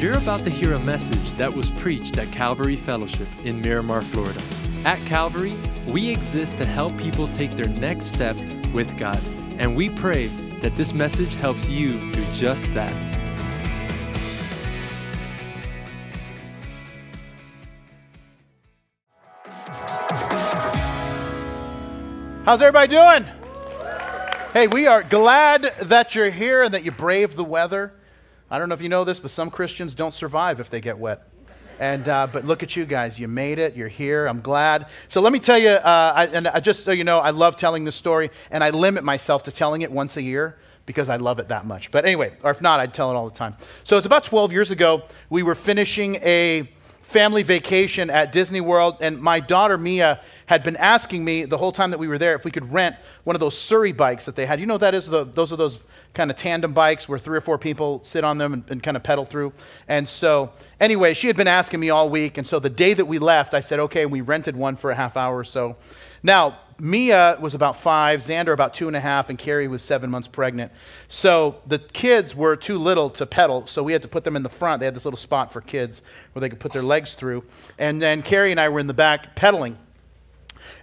You're about to hear a message that was preached at Calvary Fellowship in Miramar, Florida. At Calvary, we exist to help people take their next step with God, and we pray that this message helps you do just that. How's everybody doing? Hey, we are glad that you're here and that you braved the weather. I don't know if you know this, but some Christians don't survive if they get wet. And, uh, but look at you guys. You made it. You're here. I'm glad. So let me tell you, uh, I, and I, just so you know, I love telling this story, and I limit myself to telling it once a year because I love it that much. But anyway, or if not, I'd tell it all the time. So it's about 12 years ago. We were finishing a family vacation at Disney World, and my daughter Mia had been asking me the whole time that we were there if we could rent one of those Surrey bikes that they had. You know what that is? The, those are those kind of tandem bikes where three or four people sit on them and, and kind of pedal through. And so, anyway, she had been asking me all week. And so the day that we left, I said, okay, we rented one for a half hour or so. Now, Mia was about five, Xander about two and a half, and Carrie was seven months pregnant. So the kids were too little to pedal, so we had to put them in the front. They had this little spot for kids where they could put their legs through. And then Carrie and I were in the back pedaling.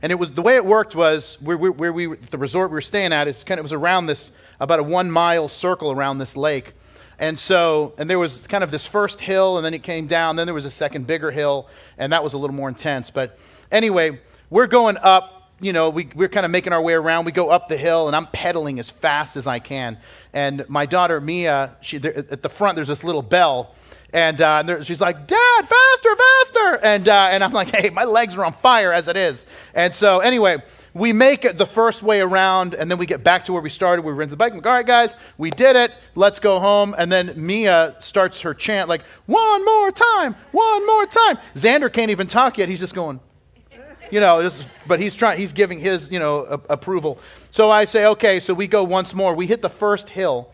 And it was the way it worked was where, where, where we the resort we were staying at is kind of it was around this about a one mile circle around this lake. And so, and there was kind of this first hill, and then it came down. Then there was a second bigger hill, and that was a little more intense. But anyway, we're going up. You know, we, we're kind of making our way around. We go up the hill, and I'm pedaling as fast as I can. And my daughter Mia, she, there, at the front, there's this little bell, and, uh, and there, she's like, Dad, faster, faster. And, uh, and I'm like, hey, my legs are on fire as it is. And so, anyway, we make it the first way around, and then we get back to where we started. We rent the bike. I'm like, all right, guys, we did it. Let's go home. And then Mia starts her chant, like, one more time, one more time. Xander can't even talk yet. He's just going, you know, just, but he's trying, he's giving his, you know, a- approval. So I say, okay, so we go once more. We hit the first hill,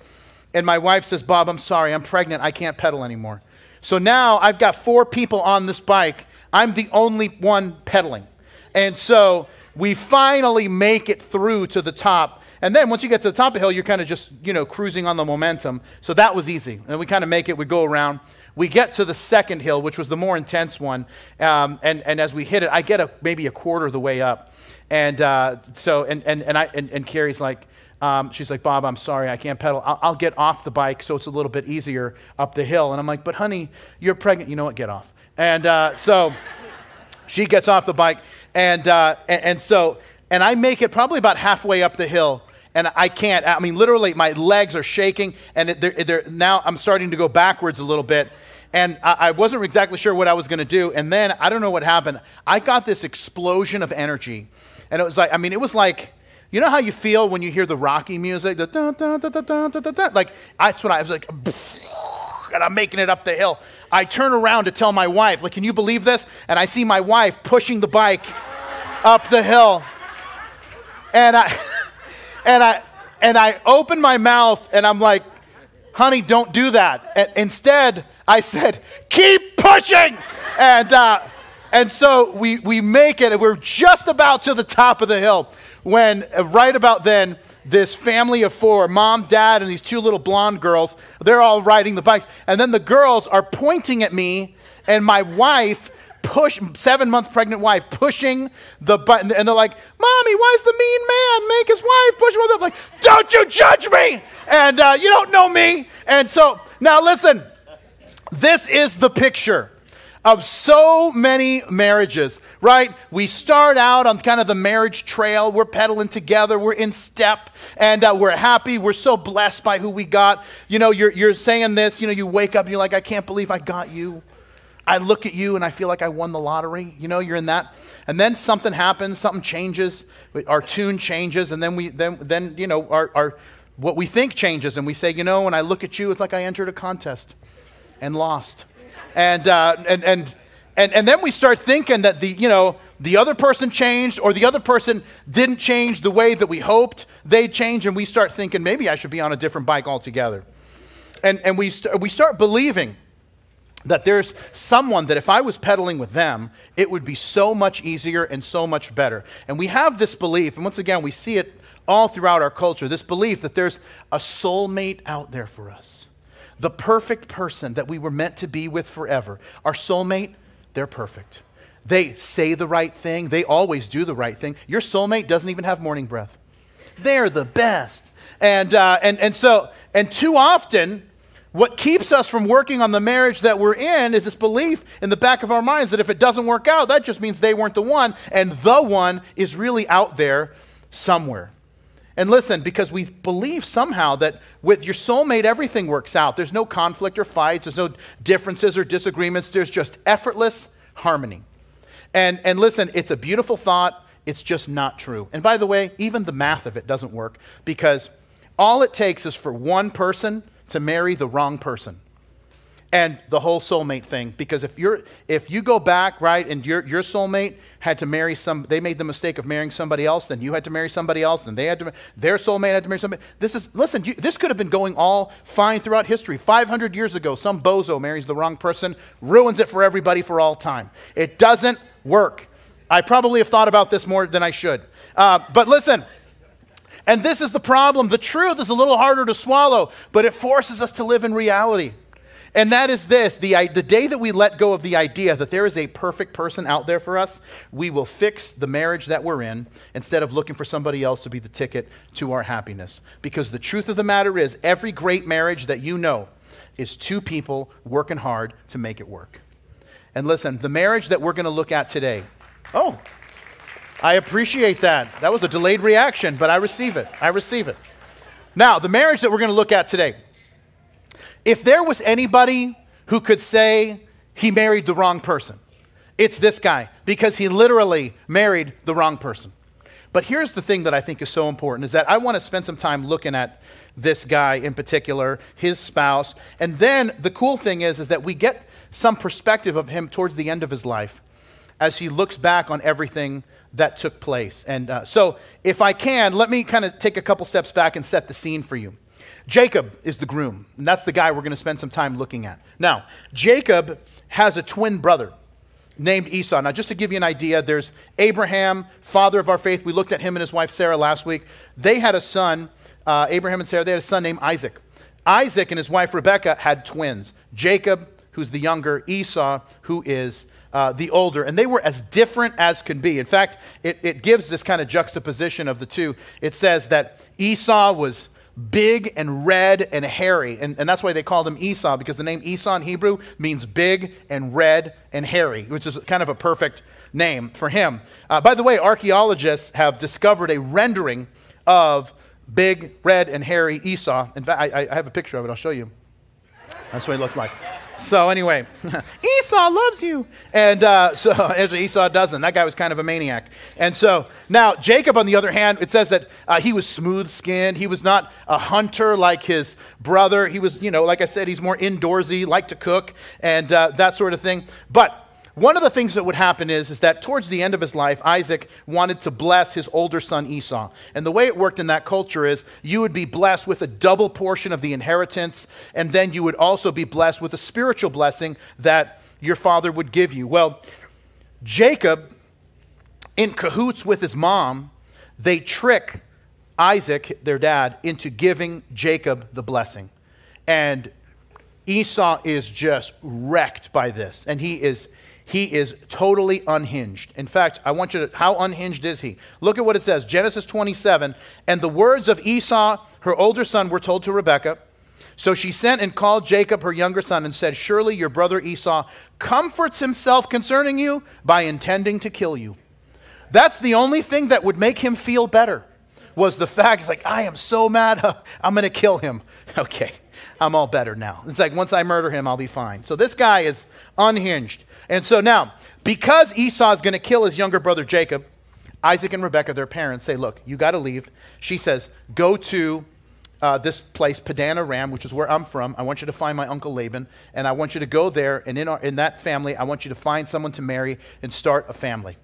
and my wife says, Bob, I'm sorry, I'm pregnant. I can't pedal anymore. So now I've got four people on this bike. I'm the only one pedaling. And so we finally make it through to the top. And then once you get to the top of the hill, you're kind of just, you know, cruising on the momentum. So that was easy. And we kind of make it, we go around. We get to the second hill, which was the more intense one. Um, and, and as we hit it, I get a, maybe a quarter of the way up. And uh, so, and, and, and, I, and, and Carrie's like, um, she's like, Bob, I'm sorry, I can't pedal. I'll, I'll, get off the bike so it's a little bit easier up the hill. And I'm like, but honey, you're pregnant. You know what? Get off. And uh, so she gets off the bike. And, uh, and, and, so, and I make it probably about halfway up the hill. And I can't, I mean, literally, my legs are shaking. And they're, they're, now I'm starting to go backwards a little bit. And I, I wasn't exactly sure what I was going to do. And then I don't know what happened. I got this explosion of energy. And it was like, I mean, it was like, you know how you feel when you hear the Rocky music? The da, da, da, da, da, da, da, Like, that's what I was like, and I'm making it up the hill. I turn around to tell my wife, like, can you believe this? And I see my wife pushing the bike up the hill. And I, and I, and I open my mouth and I'm like, honey, don't do that. And instead, I said, keep pushing. And, uh, and so we, we make it, and we're just about to the top of the hill when, right about then, this family of four mom, dad, and these two little blonde girls they're all riding the bikes. And then the girls are pointing at me, and my wife push seven month pregnant wife pushing the button and they're like mommy why does the mean man make his wife push him i'm like don't you judge me! And uh, you don't know me. And so now listen this is the picture of so many marriages, right? We start out on kind of the marriage trail. We're pedaling together. We're in step and uh, we're happy. We're so blessed by who we got. You know, you're, you're saying this, you know, you wake up and you're like, I can't believe I got you. I look at you and I feel like I won the lottery. You know, you're in that. And then something happens, something changes, our tune changes, and then we then then you know our, our what we think changes, and we say, you know, when I look at you, it's like I entered a contest and lost. And, uh, and, and, and, and then we start thinking that the, you know, the other person changed or the other person didn't change the way that we hoped they'd change, and we start thinking maybe I should be on a different bike altogether. And, and we, st- we start believing that there's someone that if I was pedaling with them, it would be so much easier and so much better. And we have this belief, and once again, we see it all throughout our culture this belief that there's a soulmate out there for us the perfect person that we were meant to be with forever. Our soulmate, they're perfect. They say the right thing, they always do the right thing. Your soulmate doesn't even have morning breath. They're the best. And, uh, and, and so, and too often, what keeps us from working on the marriage that we're in is this belief in the back of our minds that if it doesn't work out, that just means they weren't the one, and the one is really out there somewhere. And listen, because we believe somehow that with your soulmate, everything works out. There's no conflict or fights, there's no differences or disagreements, there's just effortless harmony. And, and listen, it's a beautiful thought, it's just not true. And by the way, even the math of it doesn't work because all it takes is for one person to marry the wrong person and the whole soulmate thing because if you're if you go back right and your your soulmate had to marry some they made the mistake of marrying somebody else then you had to marry somebody else then they had to their soulmate had to marry somebody this is listen you, this could have been going all fine throughout history. 500 years ago some bozo marries the wrong person ruins it for everybody for all time. It doesn't work. I probably have thought about this more than i should. Uh, but listen and this is the problem. The truth is a little harder to swallow but it forces us to live in reality and that is this the, the day that we let go of the idea that there is a perfect person out there for us, we will fix the marriage that we're in instead of looking for somebody else to be the ticket to our happiness. Because the truth of the matter is, every great marriage that you know is two people working hard to make it work. And listen, the marriage that we're going to look at today, oh, I appreciate that. That was a delayed reaction, but I receive it. I receive it. Now, the marriage that we're going to look at today, if there was anybody who could say he married the wrong person, it's this guy because he literally married the wrong person. But here's the thing that I think is so important is that I want to spend some time looking at this guy in particular, his spouse, and then the cool thing is is that we get some perspective of him towards the end of his life as he looks back on everything that took place. And uh, so, if I can, let me kind of take a couple steps back and set the scene for you. Jacob is the groom, and that's the guy we're going to spend some time looking at. Now, Jacob has a twin brother named Esau. Now, just to give you an idea, there's Abraham, father of our faith. We looked at him and his wife Sarah last week. They had a son, uh, Abraham and Sarah, they had a son named Isaac. Isaac and his wife Rebekah had twins Jacob, who's the younger, Esau, who is uh, the older, and they were as different as can be. In fact, it, it gives this kind of juxtaposition of the two. It says that Esau was big and red and hairy. And, and that's why they called him Esau, because the name Esau in Hebrew means big and red and hairy, which is kind of a perfect name for him. Uh, by the way, archaeologists have discovered a rendering of big, red, and hairy Esau. In fact, I, I have a picture of it, I'll show you. That's what he looked like. So anyway, Esau loves you, and uh, so actually Esau doesn't. That guy was kind of a maniac. And so now Jacob, on the other hand, it says that uh, he was smooth-skinned. He was not a hunter like his brother. He was, you know, like I said, he's more indoorsy, liked to cook, and uh, that sort of thing. But one of the things that would happen is, is that towards the end of his life, Isaac wanted to bless his older son Esau. And the way it worked in that culture is you would be blessed with a double portion of the inheritance, and then you would also be blessed with a spiritual blessing that your father would give you. Well, Jacob, in cahoots with his mom, they trick Isaac, their dad, into giving Jacob the blessing. And Esau is just wrecked by this, and he is he is totally unhinged. In fact, I want you to, how unhinged is he? Look at what it says Genesis 27. And the words of Esau, her older son, were told to Rebekah. So she sent and called Jacob, her younger son, and said, Surely your brother Esau comforts himself concerning you by intending to kill you. That's the only thing that would make him feel better, was the fact, he's like, I am so mad, I'm going to kill him. Okay, I'm all better now. It's like, once I murder him, I'll be fine. So this guy is unhinged. And so now, because Esau is going to kill his younger brother Jacob, Isaac and Rebekah, their parents, say, Look, you got to leave. She says, Go to uh, this place, Padan Aram, which is where I'm from. I want you to find my uncle Laban, and I want you to go there, and in, our, in that family, I want you to find someone to marry and start a family.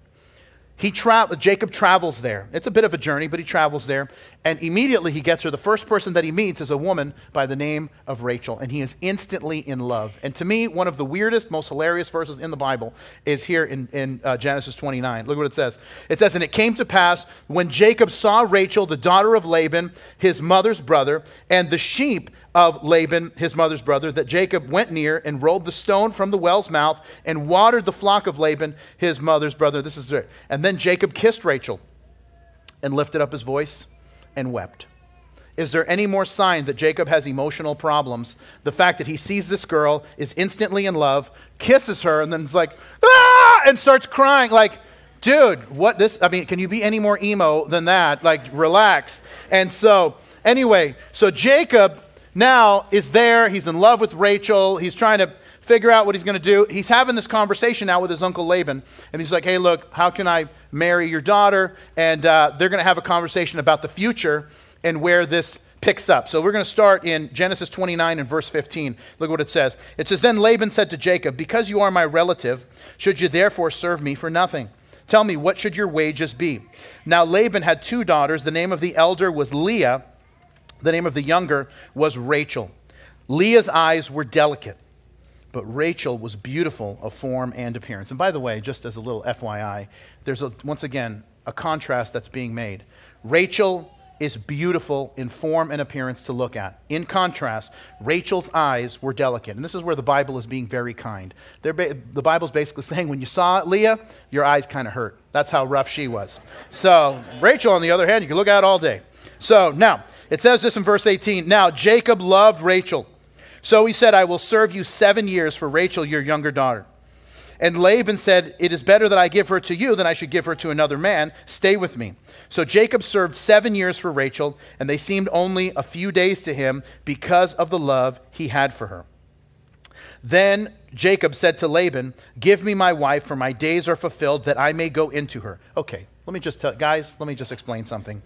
He tra- Jacob travels there. It's a bit of a journey, but he travels there. And immediately he gets her. The first person that he meets is a woman by the name of Rachel. And he is instantly in love. And to me, one of the weirdest, most hilarious verses in the Bible is here in, in uh, Genesis 29. Look what it says. It says, And it came to pass when Jacob saw Rachel, the daughter of Laban, his mother's brother, and the sheep of Laban, his mother's brother, that Jacob went near and rolled the stone from the well's mouth and watered the flock of Laban, his mother's brother. This is it. And then Jacob kissed Rachel and lifted up his voice and wept. Is there any more sign that Jacob has emotional problems? The fact that he sees this girl, is instantly in love, kisses her, and then is like, ah, and starts crying. Like, dude, what this? I mean, can you be any more emo than that? Like, relax. And so, anyway, so Jacob now is there. He's in love with Rachel. He's trying to figure out what he's going to do. He's having this conversation now with his uncle Laban. And he's like, hey, look, how can I marry your daughter? And uh, they're going to have a conversation about the future and where this picks up. So we're going to start in Genesis 29 and verse 15. Look what it says. It says, Then Laban said to Jacob, Because you are my relative, should you therefore serve me for nothing? Tell me, what should your wages be? Now Laban had two daughters. The name of the elder was Leah the name of the younger was Rachel. Leah's eyes were delicate, but Rachel was beautiful of form and appearance. And by the way, just as a little FYI, there's a, once again a contrast that's being made. Rachel is beautiful in form and appearance to look at. In contrast, Rachel's eyes were delicate. And this is where the Bible is being very kind. Ba- the Bible's basically saying when you saw Leah, your eyes kind of hurt. That's how rough she was. So, Rachel, on the other hand, you can look at all day. So, now, it says this in verse 18 Now Jacob loved Rachel. So he said, I will serve you seven years for Rachel, your younger daughter. And Laban said, It is better that I give her to you than I should give her to another man. Stay with me. So Jacob served seven years for Rachel, and they seemed only a few days to him because of the love he had for her. Then Jacob said to Laban, Give me my wife, for my days are fulfilled, that I may go into her. Okay, let me just tell, guys, let me just explain something.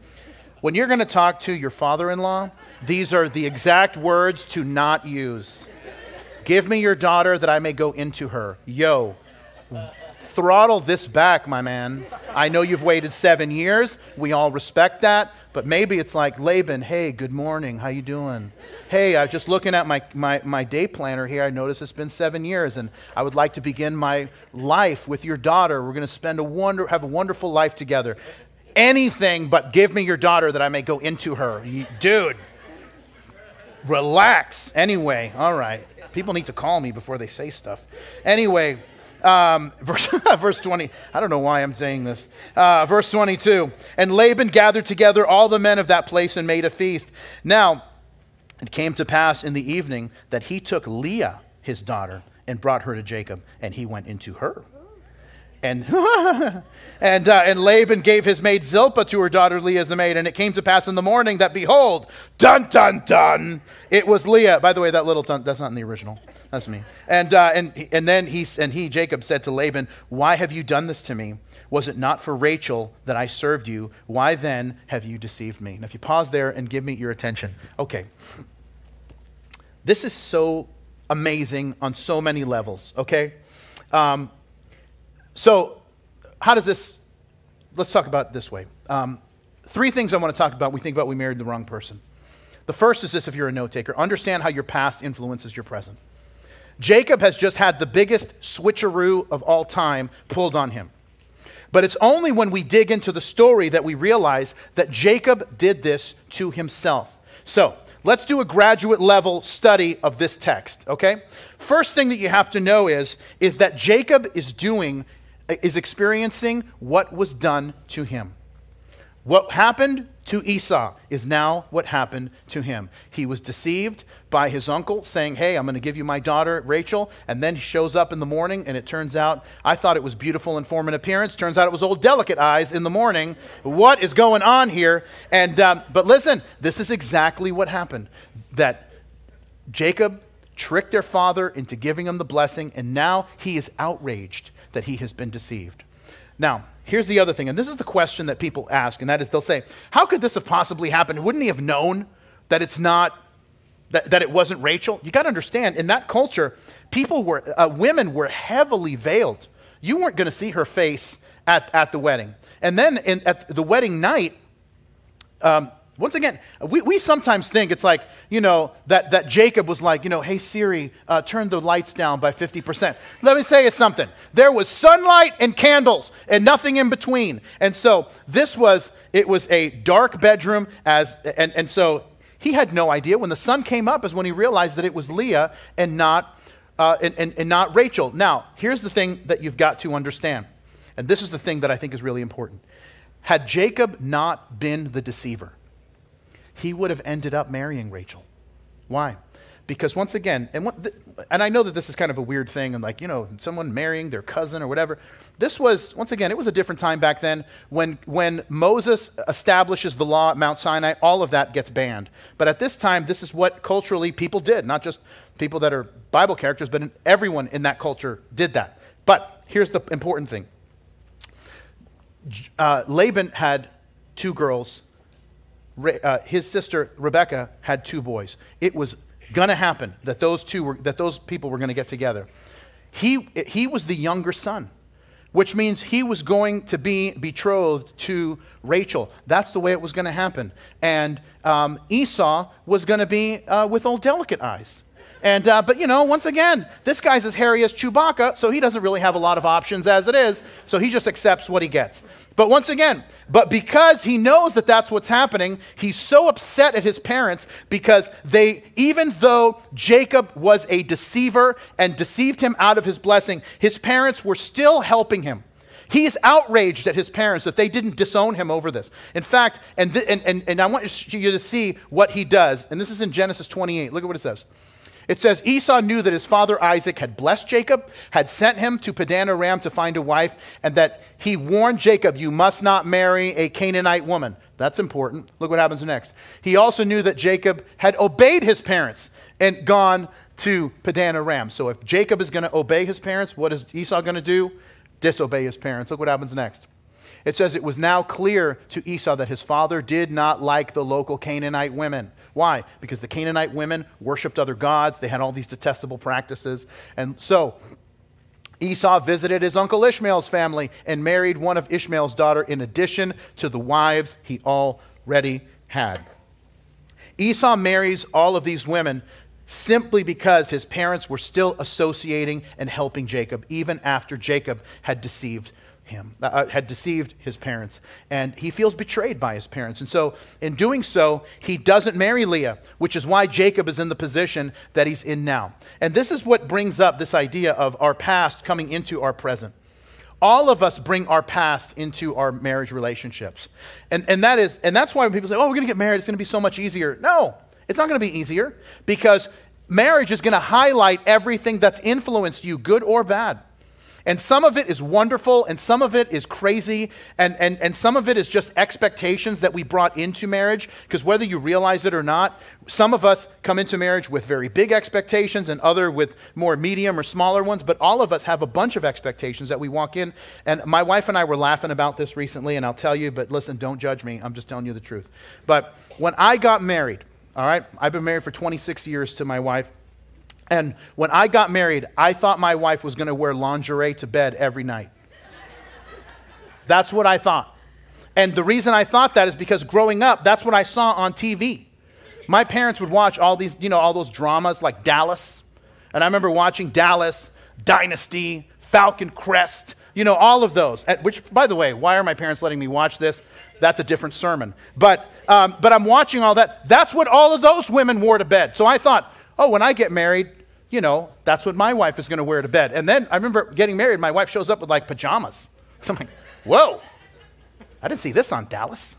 When you're going to talk to your father in law, these are the exact words to not use. Give me your daughter that I may go into her. Yo, throttle this back, my man. I know you've waited seven years. We all respect that. But maybe it's like Laban, hey, good morning. How you doing? Hey, I was just looking at my, my, my day planner here. I notice it's been seven years, and I would like to begin my life with your daughter. We're going to spend a wonder, have a wonderful life together anything but give me your daughter that I may go into her. Dude, relax. Anyway, all right. People need to call me before they say stuff. Anyway, um, verse, verse 20. I don't know why I'm saying this. Uh, verse 22. And Laban gathered together all the men of that place and made a feast. Now, it came to pass in the evening that he took Leah, his daughter, and brought her to Jacob, and he went into her. And, and, uh, and Laban gave his maid Zilpah to her daughter Leah as the maid. And it came to pass in the morning that, behold, dun, dun, dun, it was Leah. By the way, that little dun, that's not in the original. That's me. And, uh, and, and then he, and he, Jacob, said to Laban, Why have you done this to me? Was it not for Rachel that I served you? Why then have you deceived me? Now, if you pause there and give me your attention. Okay. This is so amazing on so many levels, okay? Um, so, how does this, let's talk about it this way. Um, three things I want to talk about. We think about we married the wrong person. The first is this if you're a note taker, understand how your past influences your present. Jacob has just had the biggest switcheroo of all time pulled on him. But it's only when we dig into the story that we realize that Jacob did this to himself. So, let's do a graduate level study of this text, okay? First thing that you have to know is is that Jacob is doing is experiencing what was done to him. What happened to Esau is now what happened to him. He was deceived by his uncle saying, Hey, I'm going to give you my daughter, Rachel. And then he shows up in the morning, and it turns out, I thought it was beautiful in form and appearance. Turns out it was old delicate eyes in the morning. What is going on here? And, um, but listen, this is exactly what happened. That Jacob tricked their father into giving him the blessing, and now he is outraged that he has been deceived. Now, here's the other thing, and this is the question that people ask, and that is they'll say, How could this have possibly happened? Wouldn't he have known that it's not, that, that it wasn't Rachel? You got to understand, in that culture, people were, uh, women were heavily veiled. You weren't going to see her face at, at the wedding. And then in, at the wedding night, um, once again, we, we sometimes think it's like, you know, that, that Jacob was like, you know, hey Siri, uh, turn the lights down by 50%. Let me say you something. There was sunlight and candles and nothing in between. And so this was, it was a dark bedroom as, and, and so he had no idea. When the sun came up is when he realized that it was Leah and not, uh, and, and, and not Rachel. Now, here's the thing that you've got to understand. And this is the thing that I think is really important. Had Jacob not been the deceiver, he would have ended up marrying Rachel. Why? Because once again, and, what, and I know that this is kind of a weird thing, and like, you know, someone marrying their cousin or whatever. This was, once again, it was a different time back then. When, when Moses establishes the law at Mount Sinai, all of that gets banned. But at this time, this is what culturally people did, not just people that are Bible characters, but everyone in that culture did that. But here's the important thing uh, Laban had two girls uh, his sister Rebecca had two boys. It was going to happen that those two were, that those people were going to get together. He, he was the younger son, which means he was going to be betrothed to Rachel. That's the way it was going to happen. And um, Esau was going to be uh, with old delicate eyes. And, uh, but you know, once again, this guy's as hairy as Chewbacca, so he doesn't really have a lot of options as it is, so he just accepts what he gets. But once again, but because he knows that that's what's happening, he's so upset at his parents because they, even though Jacob was a deceiver and deceived him out of his blessing, his parents were still helping him. He's outraged at his parents that they didn't disown him over this. In fact, and, th- and, and, and I want you to see what he does. And this is in Genesis 28. Look at what it says. It says Esau knew that his father Isaac had blessed Jacob, had sent him to Padan Aram to find a wife, and that he warned Jacob, You must not marry a Canaanite woman. That's important. Look what happens next. He also knew that Jacob had obeyed his parents and gone to Padan Aram. So if Jacob is going to obey his parents, what is Esau going to do? Disobey his parents. Look what happens next. It says it was now clear to Esau that his father did not like the local Canaanite women. Why? Because the Canaanite women worshiped other gods, they had all these detestable practices. And so Esau visited his uncle Ishmael's family and married one of Ishmael's daughter in addition to the wives he already had. Esau marries all of these women simply because his parents were still associating and helping Jacob, even after Jacob had deceived him, uh, uh, had deceived his parents. And he feels betrayed by his parents. And so, in doing so, he doesn't marry Leah, which is why Jacob is in the position that he's in now. And this is what brings up this idea of our past coming into our present. All of us bring our past into our marriage relationships. And, and, that is, and that's why when people say, oh, we're going to get married, it's going to be so much easier. No, it's not going to be easier because marriage is going to highlight everything that's influenced you, good or bad. And some of it is wonderful, and some of it is crazy, and, and, and some of it is just expectations that we brought into marriage. Because whether you realize it or not, some of us come into marriage with very big expectations, and other with more medium or smaller ones. But all of us have a bunch of expectations that we walk in. And my wife and I were laughing about this recently, and I'll tell you, but listen, don't judge me. I'm just telling you the truth. But when I got married, all right, I've been married for 26 years to my wife. And when I got married, I thought my wife was going to wear lingerie to bed every night. That's what I thought. And the reason I thought that is because growing up, that's what I saw on TV. My parents would watch all these, you know, all those dramas like Dallas. And I remember watching Dallas, Dynasty, Falcon Crest, you know, all of those. At which, by the way, why are my parents letting me watch this? That's a different sermon. But, um, but I'm watching all that. That's what all of those women wore to bed. So I thought, oh, when I get married, you know, that's what my wife is going to wear to bed. And then I remember getting married, my wife shows up with like pajamas. I'm like, whoa, I didn't see this on Dallas.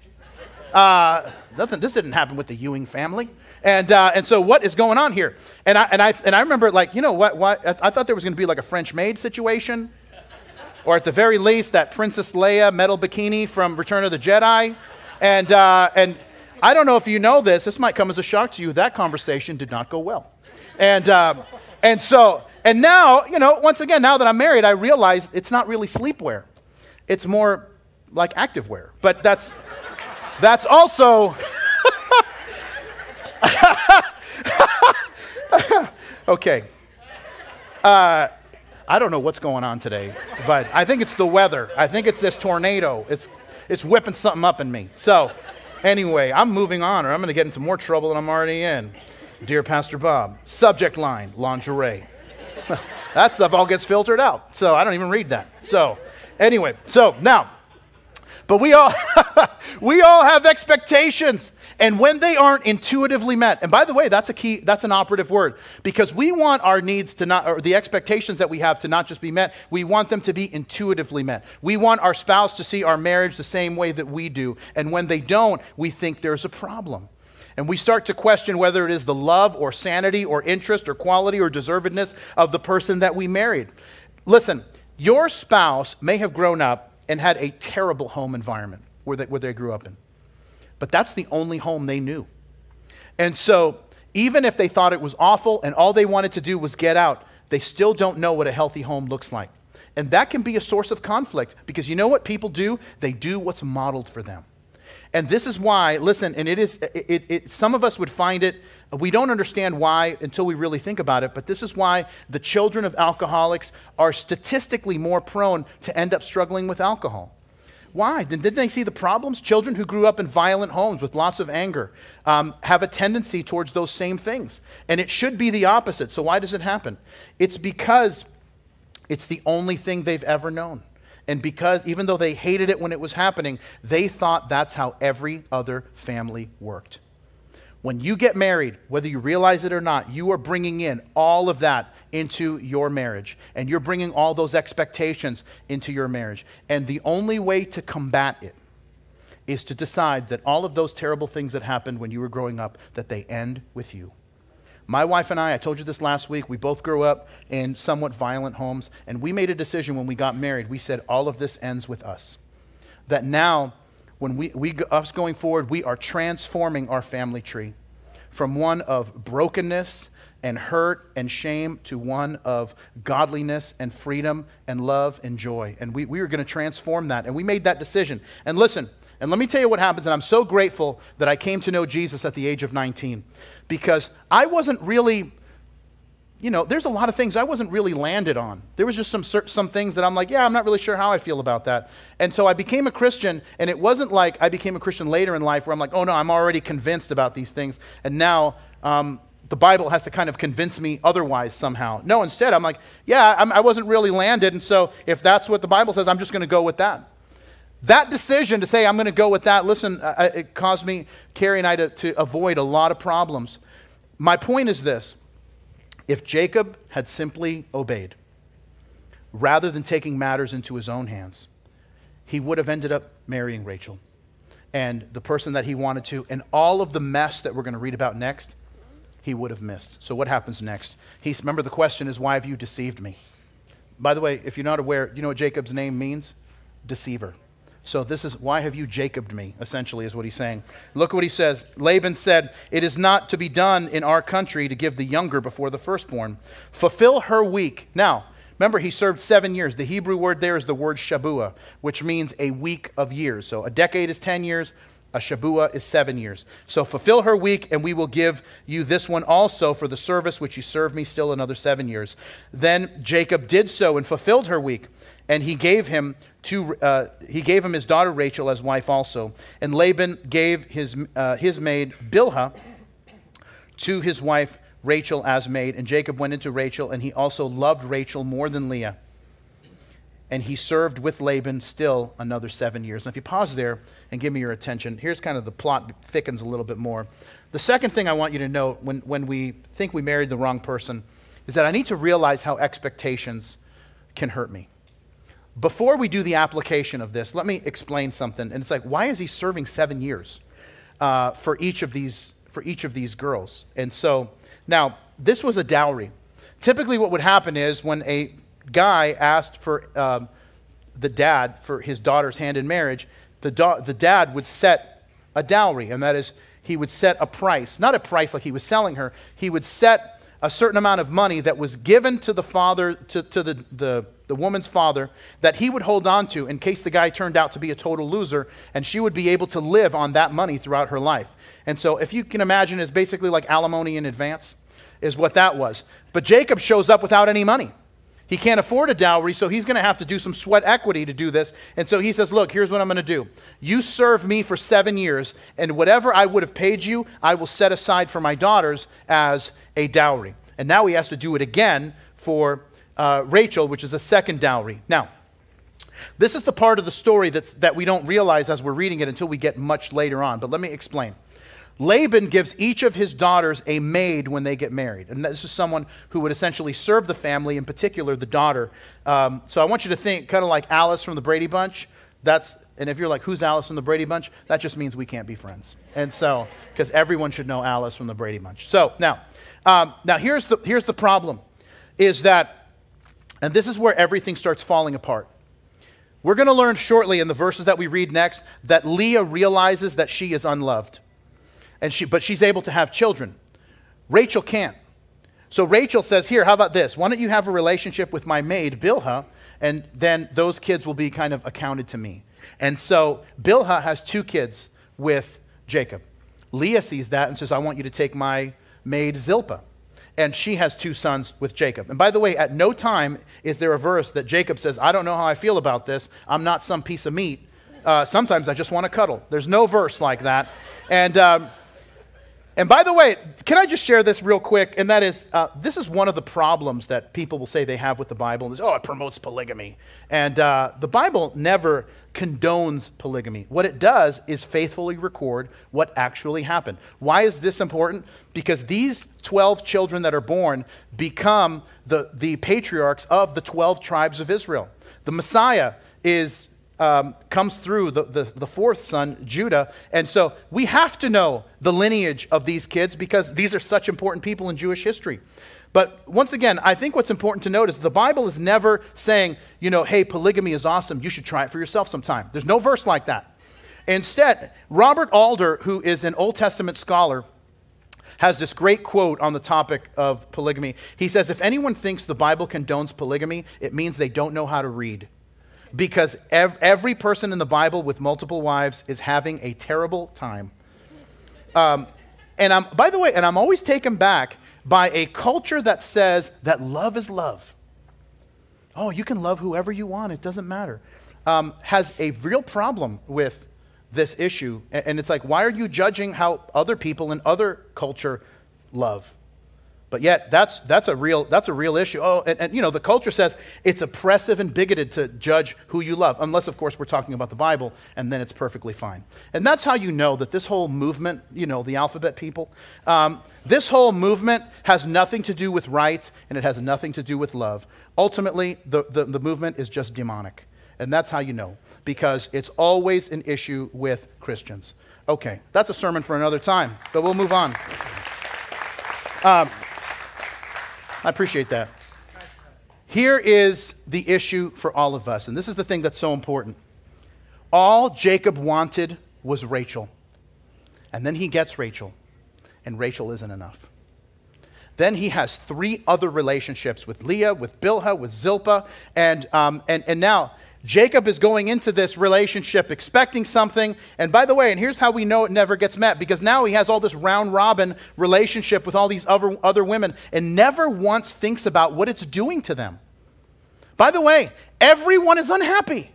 Uh, nothing, this didn't happen with the Ewing family. And, uh, and so what is going on here? And I, and I, and I remember like, you know what, what I thought there was going to be like a French maid situation. Or at the very least, that Princess Leia metal bikini from Return of the Jedi. And, uh, and I don't know if you know this, this might come as a shock to you. That conversation did not go well. And, um, and so, and now, you know, once again, now that I'm married, I realize it's not really sleepwear. It's more like activewear. But that's, that's also. okay. Uh, I don't know what's going on today, but I think it's the weather. I think it's this tornado. It's, it's whipping something up in me. So, anyway, I'm moving on, or I'm going to get into more trouble than I'm already in. Dear Pastor Bob, subject line lingerie. that stuff all gets filtered out. So, I don't even read that. So, anyway, so now, but we all we all have expectations. And when they aren't intuitively met, and by the way, that's a key, that's an operative word, because we want our needs to not, or the expectations that we have to not just be met, we want them to be intuitively met. We want our spouse to see our marriage the same way that we do. And when they don't, we think there's a problem. And we start to question whether it is the love or sanity or interest or quality or deservedness of the person that we married. Listen, your spouse may have grown up and had a terrible home environment where they, where they grew up in. But that's the only home they knew. And so, even if they thought it was awful and all they wanted to do was get out, they still don't know what a healthy home looks like. And that can be a source of conflict because you know what people do? They do what's modeled for them. And this is why, listen, and it is, it, it, it, some of us would find it, we don't understand why until we really think about it, but this is why the children of alcoholics are statistically more prone to end up struggling with alcohol. Why? Didn't they see the problems? Children who grew up in violent homes with lots of anger um, have a tendency towards those same things. And it should be the opposite. So, why does it happen? It's because it's the only thing they've ever known. And because, even though they hated it when it was happening, they thought that's how every other family worked. When you get married, whether you realize it or not, you are bringing in all of that into your marriage. And you're bringing all those expectations into your marriage. And the only way to combat it is to decide that all of those terrible things that happened when you were growing up, that they end with you. My wife and I, I told you this last week, we both grew up in somewhat violent homes, and we made a decision when we got married. We said, all of this ends with us. That now when we, we, us going forward, we are transforming our family tree from one of brokenness and hurt and shame to one of godliness and freedom and love and joy. And we, we were going to transform that. And we made that decision. And listen, and let me tell you what happens. And I'm so grateful that I came to know Jesus at the age of 19 because I wasn't really you know, there's a lot of things I wasn't really landed on. There was just some, some things that I'm like, yeah, I'm not really sure how I feel about that. And so I became a Christian, and it wasn't like I became a Christian later in life where I'm like, oh no, I'm already convinced about these things. And now um, the Bible has to kind of convince me otherwise somehow. No, instead, I'm like, yeah, I'm, I was not really landed. And so if that's what the Bible says, I'm just going to go with that. That decision to say, I'm going to go with that, listen, it caused me, Carrie and I, to, to avoid a lot of problems. My point is this if Jacob had simply obeyed, rather than taking matters into his own hands, he would have ended up marrying Rachel and the person that he wanted to, and all of the mess that we're going to read about next, he would have missed. So, what happens next? He's, remember, the question is, Why have you deceived me? By the way, if you're not aware, you know what Jacob's name means? Deceiver. So this is why have you Jacobed me, essentially, is what he's saying. Look what he says. Laban said, It is not to be done in our country to give the younger before the firstborn. Fulfill her week. Now, remember, he served seven years. The Hebrew word there is the word shabua, which means a week of years. So a decade is 10 years, a shabua is seven years. So fulfill her week, and we will give you this one also for the service which you served me still another seven years. Then Jacob did so and fulfilled her week and he gave him to, uh, he gave him his daughter Rachel as wife also. And Laban gave his, uh, his maid Bilhah to his wife Rachel as maid. And Jacob went into Rachel, and he also loved Rachel more than Leah. And he served with Laban still another seven years. Now, if you pause there and give me your attention, here's kind of the plot thickens a little bit more. The second thing I want you to note when, when we think we married the wrong person is that I need to realize how expectations can hurt me. Before we do the application of this, let me explain something. And it's like, why is he serving seven years uh, for each of these for each of these girls? And so now this was a dowry. Typically, what would happen is when a guy asked for um, the dad for his daughter's hand in marriage, the, da- the dad would set a dowry, and that is he would set a price, not a price like he was selling her. He would set a certain amount of money that was given to the father, to, to the, the the woman's father, that he would hold on to in case the guy turned out to be a total loser, and she would be able to live on that money throughout her life. And so, if you can imagine, it's basically like alimony in advance, is what that was. But Jacob shows up without any money. He can't afford a dowry, so he's going to have to do some sweat equity to do this. And so he says, Look, here's what I'm going to do. You serve me for seven years, and whatever I would have paid you, I will set aside for my daughters as a dowry. And now he has to do it again for uh, Rachel, which is a second dowry. Now, this is the part of the story that's, that we don't realize as we're reading it until we get much later on. But let me explain. Laban gives each of his daughters a maid when they get married. And this is someone who would essentially serve the family, in particular the daughter. Um, so I want you to think kind of like Alice from the Brady Bunch. That's, and if you're like, who's Alice from the Brady Bunch? That just means we can't be friends. And so, because everyone should know Alice from the Brady Bunch. So now, um, now here's the, here's the problem is that, and this is where everything starts falling apart. We're going to learn shortly in the verses that we read next that Leah realizes that she is unloved and she, but she's able to have children. Rachel can't. So Rachel says, Here, how about this? Why don't you have a relationship with my maid, Bilhah, and then those kids will be kind of accounted to me. And so Bilhah has two kids with Jacob. Leah sees that and says, I want you to take my maid Zilpah. And she has two sons with Jacob. And by the way, at no time is there a verse that Jacob says, I don't know how I feel about this. I'm not some piece of meat. Uh, sometimes I just want to cuddle. There's no verse like that. And. Um, and by the way, can I just share this real quick? And that is, uh, this is one of the problems that people will say they have with the Bible. Is, oh, it promotes polygamy. And uh, the Bible never condones polygamy. What it does is faithfully record what actually happened. Why is this important? Because these 12 children that are born become the, the patriarchs of the 12 tribes of Israel. The Messiah is um, comes through the, the, the, fourth son, Judah. And so we have to know the lineage of these kids because these are such important people in Jewish history. But once again, I think what's important to note is the Bible is never saying, you know, hey, polygamy is awesome. You should try it for yourself sometime. There's no verse like that. Instead, Robert Alter, who is an Old Testament scholar, has this great quote on the topic of polygamy. He says, If anyone thinks the Bible condones polygamy, it means they don't know how to read because ev- every person in the Bible with multiple wives is having a terrible time. Um, and I'm, by the way, and I'm always taken back by a culture that says that love is love. Oh, you can love whoever you want, it doesn't matter. Um, has a real problem with this issue. And it's like, why are you judging how other people in other culture love? But yet, that's, that's, a, real, that's a real issue. Oh, and, and, you know, the culture says it's oppressive and bigoted to judge who you love, unless, of course, we're talking about the Bible, and then it's perfectly fine. And that's how you know that this whole movement, you know, the alphabet people, um, this whole movement has nothing to do with rights, and it has nothing to do with love. Ultimately, the, the, the movement is just demonic. And that's how you know, because it's always an issue with Christians. Okay, that's a sermon for another time, but we'll move on. Um, I appreciate that. Here is the issue for all of us, and this is the thing that's so important. All Jacob wanted was Rachel. And then he gets Rachel, and Rachel isn't enough. Then he has three other relationships with Leah, with Bilhah, with Zilpah, and, um, and, and now Jacob is going into this relationship expecting something. And by the way, and here's how we know it never gets met because now he has all this round robin relationship with all these other, other women and never once thinks about what it's doing to them. By the way, everyone is unhappy.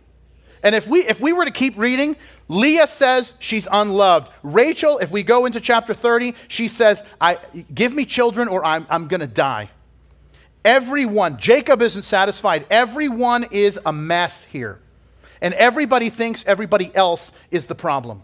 And if we, if we were to keep reading, Leah says she's unloved. Rachel, if we go into chapter 30, she says, I, Give me children or I'm, I'm going to die. Everyone, Jacob isn't satisfied. Everyone is a mess here. And everybody thinks everybody else is the problem.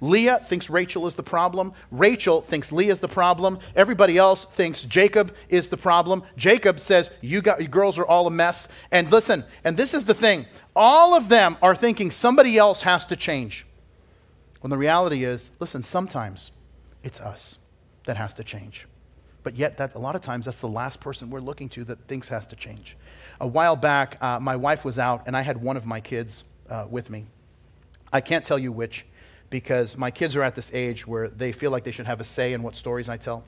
Leah thinks Rachel is the problem. Rachel thinks Leah is the problem. Everybody else thinks Jacob is the problem. Jacob says, You, got, you girls are all a mess. And listen, and this is the thing all of them are thinking somebody else has to change. When the reality is, listen, sometimes it's us that has to change. But yet, that, a lot of times, that's the last person we're looking to that things has to change. A while back, uh, my wife was out, and I had one of my kids uh, with me. I can't tell you which, because my kids are at this age where they feel like they should have a say in what stories I tell.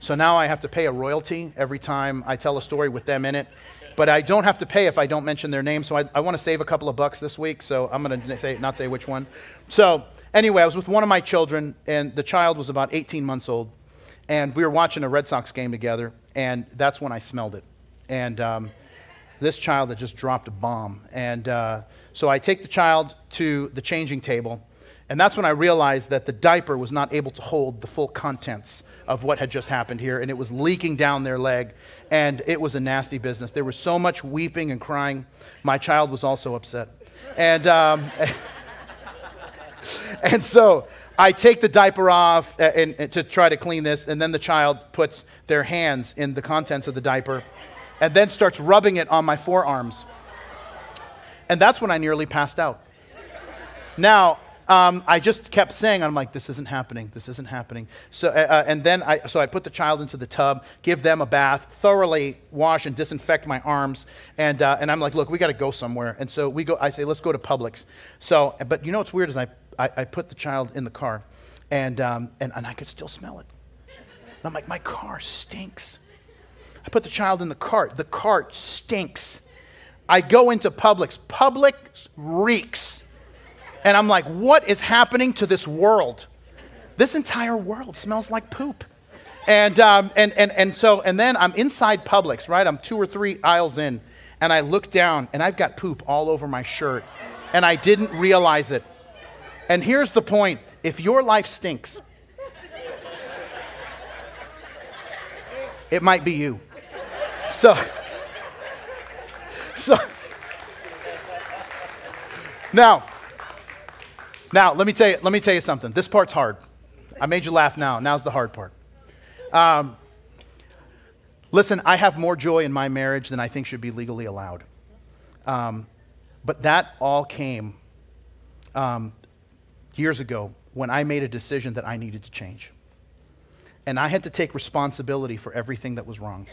So now I have to pay a royalty every time I tell a story with them in it. But I don't have to pay if I don't mention their name. So I, I want to save a couple of bucks this week. So I'm going to say, not say which one. So anyway, I was with one of my children, and the child was about 18 months old and we were watching a Red Sox game together, and that's when I smelled it. And um, this child had just dropped a bomb. And uh, so I take the child to the changing table, and that's when I realized that the diaper was not able to hold the full contents of what had just happened here, and it was leaking down their leg, and it was a nasty business. There was so much weeping and crying. My child was also upset. And, um, and so I take the diaper off uh, and, and to try to clean this, and then the child puts their hands in the contents of the diaper and then starts rubbing it on my forearms. And that's when I nearly passed out. Now, um, I just kept saying, I'm like, this isn't happening, this isn't happening. So, uh, uh, and then I, so I put the child into the tub, give them a bath, thoroughly wash and disinfect my arms, and, uh, and I'm like, look, we got to go somewhere. And so we go, I say, let's go to Publix. So, but you know what's weird is I, I, I put the child in the car, and, um, and, and I could still smell it. And I'm like, my car stinks. I put the child in the cart. The cart stinks. I go into Publix. Publix reeks. And I'm like, what is happening to this world? This entire world smells like poop. And, um, and, and, and so, and then I'm inside Publix, right? I'm two or three aisles in, and I look down, and I've got poop all over my shirt, and I didn't realize it. And here's the point if your life stinks, it might be you. So, so, now, now let me tell you, let me tell you something. This part's hard. I made you laugh now. Now's the hard part. Um, listen, I have more joy in my marriage than I think should be legally allowed. Um, but that all came um, years ago when I made a decision that I needed to change. And I had to take responsibility for everything that was wrong.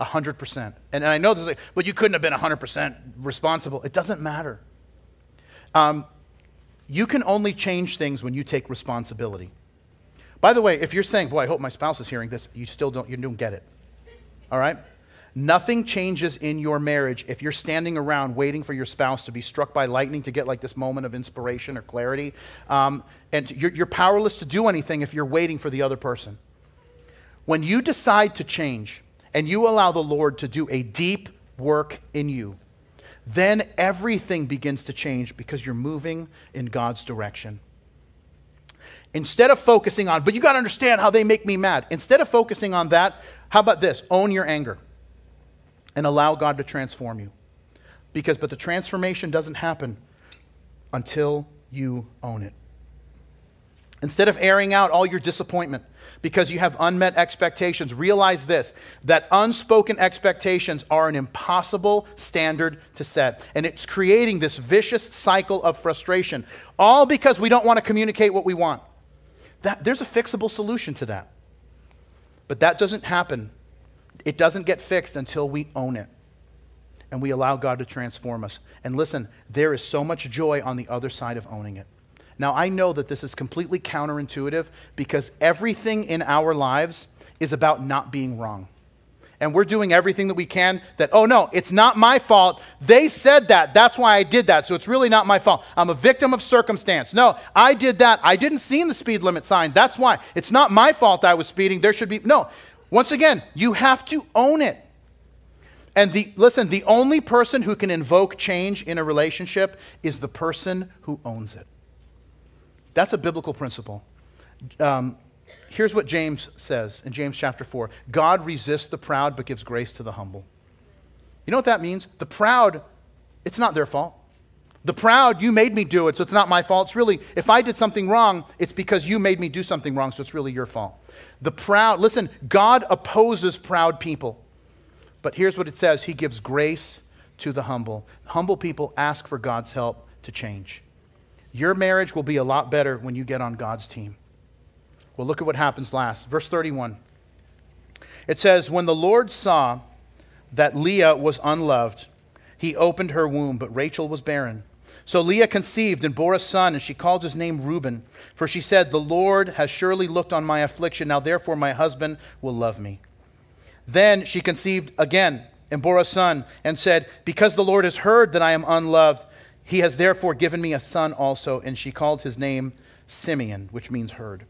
100%. And, I know this is like, well, you couldn't have been 100% responsible. It doesn't matter. Um, you can only change things when you take responsibility. By the way, if you're saying, boy, I hope my spouse is hearing this, you still don't, you don't get it. All right? Nothing changes in your marriage if you're standing around waiting for your spouse to be struck by lightning to get like this moment of inspiration or clarity. Um, and you're, you're powerless to do anything if you're waiting for the other person. When you decide to change, and you allow the Lord to do a deep work in you, then everything begins to change because you're moving in God's direction. Instead of focusing on, but you got to understand how they make me mad. Instead of focusing on that, how about this? Own your anger and allow God to transform you. Because, but the transformation doesn't happen until you own it. Instead of airing out all your disappointment, because you have unmet expectations. Realize this that unspoken expectations are an impossible standard to set. And it's creating this vicious cycle of frustration, all because we don't want to communicate what we want. That, there's a fixable solution to that. But that doesn't happen, it doesn't get fixed until we own it and we allow God to transform us. And listen, there is so much joy on the other side of owning it. Now, I know that this is completely counterintuitive because everything in our lives is about not being wrong. And we're doing everything that we can that, oh no, it's not my fault. They said that. That's why I did that. So it's really not my fault. I'm a victim of circumstance. No, I did that. I didn't see the speed limit sign. That's why. It's not my fault I was speeding. There should be, no. Once again, you have to own it. And the, listen, the only person who can invoke change in a relationship is the person who owns it. That's a biblical principle. Um, here's what James says in James chapter 4 God resists the proud but gives grace to the humble. You know what that means? The proud, it's not their fault. The proud, you made me do it, so it's not my fault. It's really, if I did something wrong, it's because you made me do something wrong, so it's really your fault. The proud, listen, God opposes proud people. But here's what it says He gives grace to the humble. Humble people ask for God's help to change. Your marriage will be a lot better when you get on God's team. Well, look at what happens last. Verse 31. It says, When the Lord saw that Leah was unloved, he opened her womb, but Rachel was barren. So Leah conceived and bore a son, and she called his name Reuben, for she said, The Lord has surely looked on my affliction. Now therefore my husband will love me. Then she conceived again and bore a son, and said, Because the Lord has heard that I am unloved, he has therefore given me a son also, and she called his name Simeon, which means heard.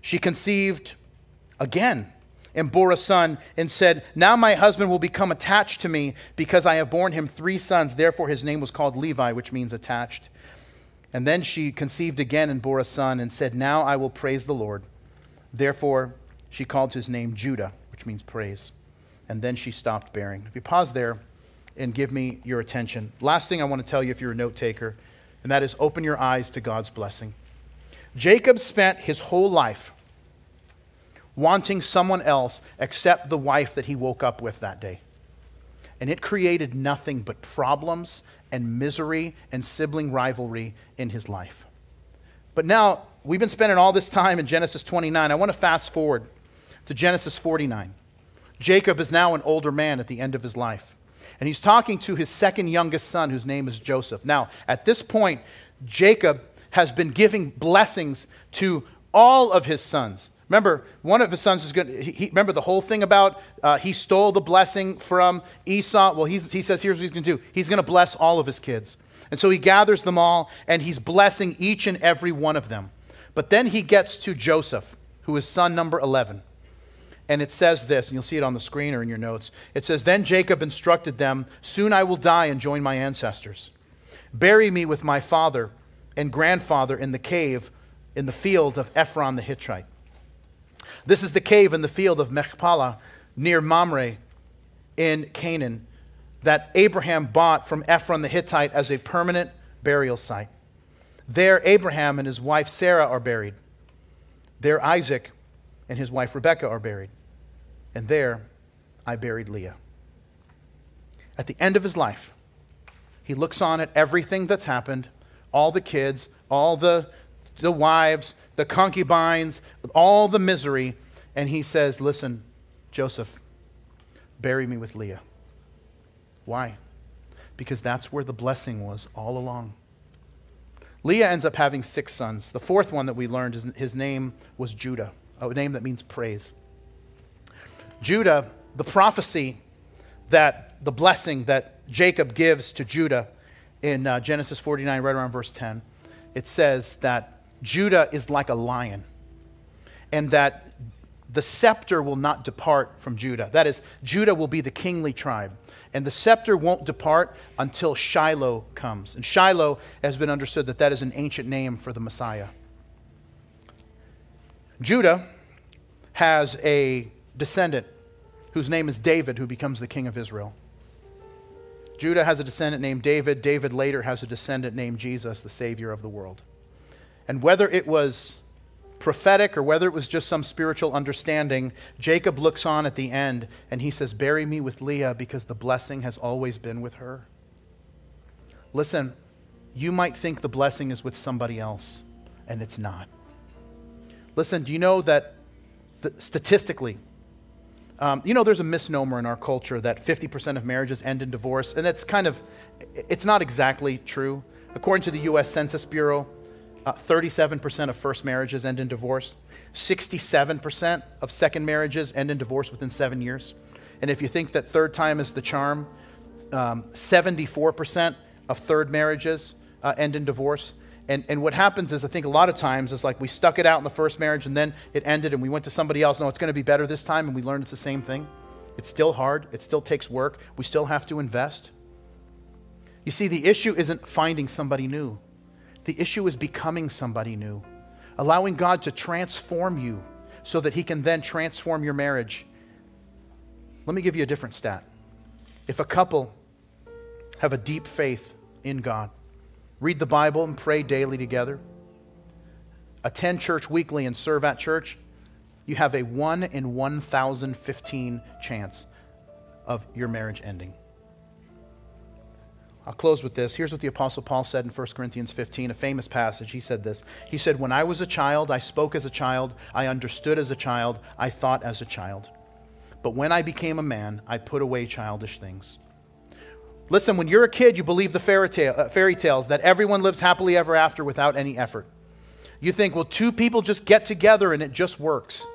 She conceived again and bore a son, and said, Now my husband will become attached to me because I have borne him three sons. Therefore his name was called Levi, which means attached. And then she conceived again and bore a son, and said, Now I will praise the Lord. Therefore she called his name Judah, which means praise. And then she stopped bearing. If you pause there and give me your attention, last thing I want to tell you if you're a note taker, and that is open your eyes to God's blessing. Jacob spent his whole life wanting someone else except the wife that he woke up with that day. And it created nothing but problems and misery and sibling rivalry in his life. But now, we've been spending all this time in Genesis 29. I want to fast forward to Genesis 49. Jacob is now an older man at the end of his life. And he's talking to his second youngest son, whose name is Joseph. Now, at this point, Jacob has been giving blessings to all of his sons. Remember, one of his sons is going to, remember the whole thing about uh, he stole the blessing from Esau? Well, he says here's what he's going to do he's going to bless all of his kids. And so he gathers them all and he's blessing each and every one of them. But then he gets to Joseph, who is son number 11. And it says this, and you'll see it on the screen or in your notes. It says, Then Jacob instructed them, Soon I will die and join my ancestors. Bury me with my father and grandfather in the cave in the field of Ephron the Hittite. This is the cave in the field of Machpelah near Mamre in Canaan that Abraham bought from Ephron the Hittite as a permanent burial site. There, Abraham and his wife Sarah are buried. There, Isaac and his wife Rebekah are buried. And there, I buried Leah. At the end of his life, he looks on at everything that's happened all the kids, all the, the wives, the concubines, all the misery, and he says, Listen, Joseph, bury me with Leah. Why? Because that's where the blessing was all along. Leah ends up having six sons. The fourth one that we learned, is his name was Judah, a name that means praise. Judah, the prophecy that the blessing that Jacob gives to Judah in uh, Genesis 49, right around verse 10, it says that Judah is like a lion, and that the scepter will not depart from Judah. That is, Judah will be the kingly tribe. And the scepter won't depart until Shiloh comes. And Shiloh has been understood that that is an ancient name for the Messiah. Judah has a descendant whose name is David, who becomes the king of Israel. Judah has a descendant named David. David later has a descendant named Jesus, the Savior of the world. And whether it was prophetic or whether it was just some spiritual understanding, Jacob looks on at the end and he says, Bury me with Leah because the blessing has always been with her. Listen, you might think the blessing is with somebody else, and it's not. Listen, do you know that the, statistically, um, you know, there's a misnomer in our culture that 50% of marriages end in divorce, and that's kind of, it's not exactly true. According to the U.S. Census Bureau, uh, 37% of first marriages end in divorce. 67% of second marriages end in divorce within seven years. And if you think that third time is the charm, um, 74% of third marriages uh, end in divorce. And, and what happens is, I think a lot of times, it's like we stuck it out in the first marriage and then it ended and we went to somebody else. No, it's going to be better this time. And we learned it's the same thing. It's still hard, it still takes work. We still have to invest. You see, the issue isn't finding somebody new. The issue is becoming somebody new, allowing God to transform you so that He can then transform your marriage. Let me give you a different stat. If a couple have a deep faith in God, read the Bible and pray daily together, attend church weekly and serve at church, you have a 1 in 1,015 chance of your marriage ending. I'll close with this. Here's what the Apostle Paul said in 1 Corinthians 15, a famous passage. He said this He said, When I was a child, I spoke as a child, I understood as a child, I thought as a child. But when I became a man, I put away childish things. Listen, when you're a kid, you believe the fairy, tale, uh, fairy tales that everyone lives happily ever after without any effort. You think, well, two people just get together and it just works.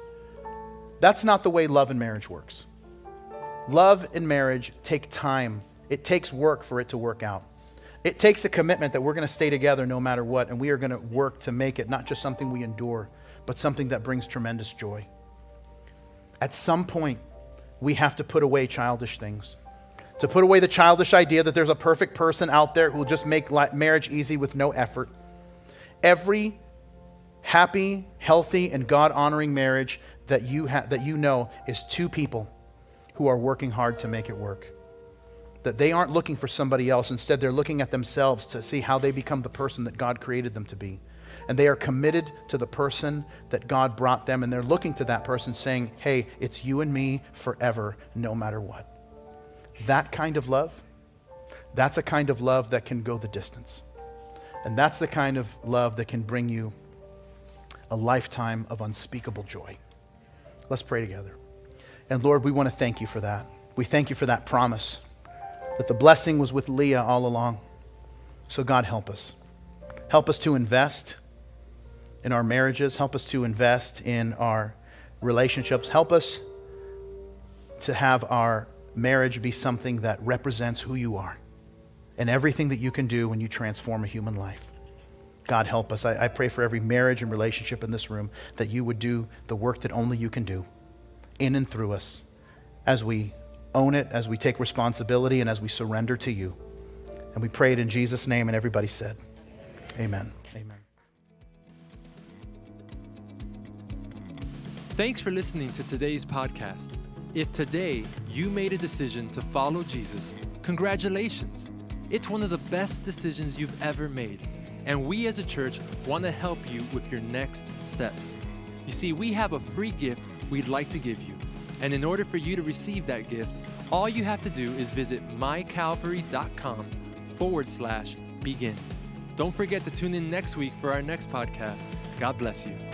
That's not the way love and marriage works. Love and marriage take time it takes work for it to work out. It takes a commitment that we're going to stay together no matter what, and we are going to work to make it not just something we endure, but something that brings tremendous joy. At some point, we have to put away childish things. To put away the childish idea that there's a perfect person out there who will just make marriage easy with no effort. Every happy, healthy, and God honoring marriage that you, ha- that you know is two people who are working hard to make it work. That they aren't looking for somebody else. Instead, they're looking at themselves to see how they become the person that God created them to be. And they are committed to the person that God brought them. And they're looking to that person saying, hey, it's you and me forever, no matter what. That kind of love, that's a kind of love that can go the distance. And that's the kind of love that can bring you a lifetime of unspeakable joy. Let's pray together. And Lord, we want to thank you for that. We thank you for that promise that the blessing was with Leah all along. So, God, help us. Help us to invest in our marriages. Help us to invest in our relationships. Help us to have our marriage be something that represents who you are and everything that you can do when you transform a human life. God, help us. I, I, pray for every marriage and relationship in this room that you would do the work that only you can do in and through us as we own it, as we take responsibility, and as we surrender to you. And we pray it in Jesus' name, and everybody said, Amen. Amen. Thanks for listening to today's podcast. If today you made a decision to follow Jesus, congratulations. It's one of the best decisions you've ever made. And we as a church want to help you with your next steps. You see, we have a free gift we'd like to give you. And in order for you to receive that gift, all you have to do is visit mycalvary.com forward slash begin. Don't forget to tune in next week for our next podcast. God bless you.